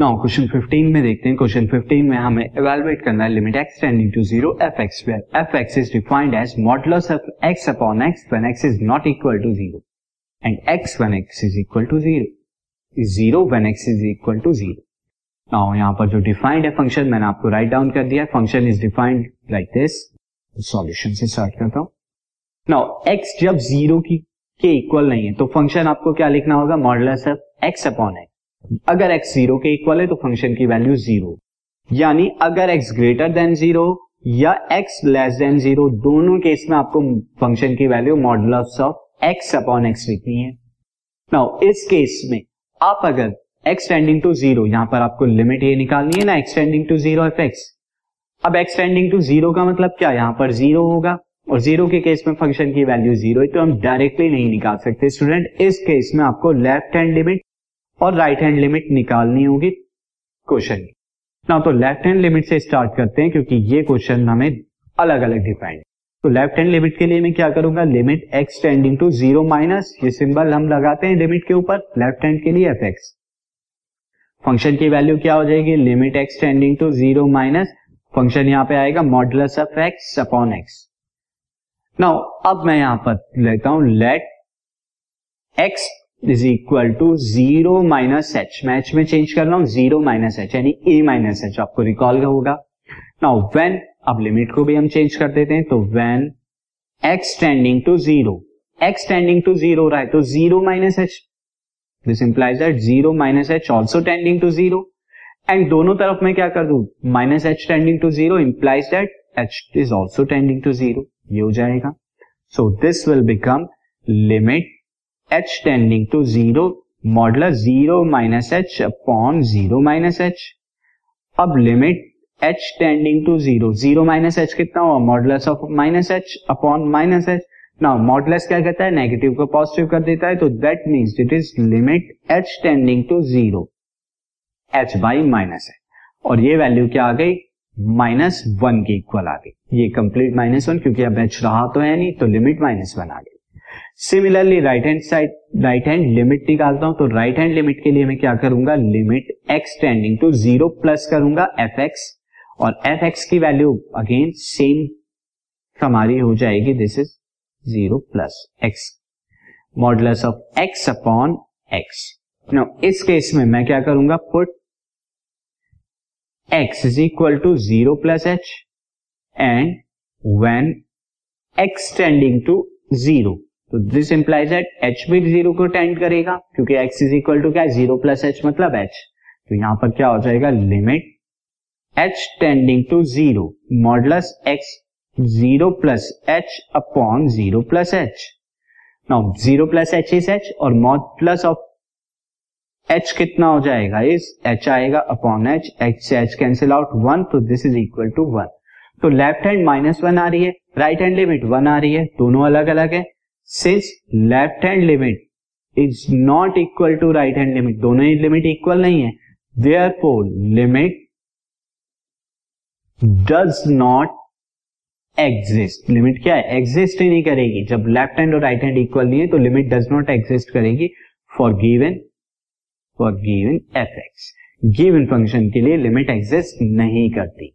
Now question 15 में देखते हैं। क्वेश्चन 15 में हमें इवेलुएट करना है limit x tending to zero f x where x is defined as modulus of x upon x when x is not equal to zero and x when x is equal to zero zero when x is equal to zero now यहाँ पर जो defined है function मैंने आपको right down कर दिया function is defined like this solution से start करता हूँ। नाउ x जब ज़ीरो की, के इक्वल नहीं है तो फ़ंक्शन आपको क्या लिखना होगा? Modulus of x upon x. अगर x ज़ीरो के इक्वल है तो फ़ंक्शन की वैल्यू ज़ीरो यानी अगर x ग्रेटर देन ज़ीरो या x लेस देन ज़ीरो दोनों केस में आपको फ़ंक्शन की value modulus of x upon x लिखनी है. नाउ इस केस में आप अगर x टेंडिंग टू ज़ीरो यहाँ पर आपको लिमिट ये निकालनी है ना x tending to zero f x अब x टेंडिंग टू ज़ीरो का मतलब क्या? यहाँ पर ज़ीरो होगा और ज़ीरो के केस में फ़ंक्शन की वैल्यू ज़ीरो है तो हम डायरेक्टली नहीं निकाल सकते. स्टूडेंट इस केस में आपको लेफ़्ट हैंड लिमिट और राइट हैंड लिमिट निकालनी होगी क्वेश्चन की। ना तो लेफ़्ट हैंड लिमिट से स्टार्ट करते हैं क्योंकि ये क्वेश्चन हमें अलग अलग डिफाइंड तो लेफ़्ट हैंड लिमिट के लिए मैं क्या करूँगा? Limit x tending to zero minus ये सिंबल हम लगाते हैं लिमिट के ऊपर लेफ़्ट हैंड के लिए एफ़ एक्स फ़ंक्शन की वैल्यू क्या हो जाएगी? Limit x tending to zero minus function यहाँ पे आएगा modulus of x upon x now अब मैं यहाँ पर लेता हूँ let x is equal to zero minus h मैं एच में चेंज कर रहा हूँ ज़ीरो माइनस एच यानी ए माइनस एच आपको रिकॉल होगा। नाउ वेन अब लिमिट को भी हम चेंज कर देते हैं तो when x tending to zero x tending to zero रहा है तो zero minus h this implies that zero minus h also tending to zero and दोनों तरफ़ मैं क्या कर दू? Minus h tending to zero implies that h is also tending to zero ये हो जाएगा। So this will become limit h tending to zero modulus zero minus h upon zero minus h अब limit h tending to zero zero minus h कितना हुआ? Modulus of minus h upon minus h now modulus क्या कहता है? Negative को positive कर देता है तो that means it is limit h tending to zero h by minus h और ये वैल्यू क्या आ गई? माइनस वन के इक्वल आ गई. ये कंप्लीट माइनस वन क्योंकि अब एच रहा तो है नहीं तो लिमिट माइनस वन आ गई. Similarly right hand side right hand limit निकालता हूँ तो राइट हैंड लिमिट के लिए मैं क्या करूँगा? Limit x tending to zero plus करूँगा एफ़ एक्स और एफ़ एक्स की वैल्यू अगेन सेम हमारी हो जाएगी this is zero plus x modulus of x upon x no इस केस में मैं क्या करूँगा? Put x is equal to zero plus h and when x tending to zero तो दिस इंप्लाइज दैट एच भी ज़ीरो को tend करेगा, क्योंकि एक्स इज़ इक्वल टू क्या? है ज़ीरो प्लस एच मतलब एच तो यहाँ पर क्या हो जाएगा? Limit h tending to zero modulus x zero plus h upon zero plus h now zero plus h is h और मॉडलस ऑफ़ एच कितना हो जाएगा? इस एच आएगा अपॉन एच एच से एच कैंसिल आउट वन तो this is equal to one तो left hand minus one आ रही है राइट हैंड लिमिट वन आ रही है, दोनों अलग अलग है। Since left hand limit is not equal to right hand limit दोनों ही लिमिट इक्वल नहीं है। Therefore limit does not exist limit क्या है? एग्जिस्ट ही नहीं करेगी। जब लेफ़्ट हैंड और राइट हैंड इक्वल नहीं है तो लिमिट डज नॉट एग्जिस्ट करेगी। For given for given f x given function के लिए लिमिट एग्जिस्ट नहीं करती।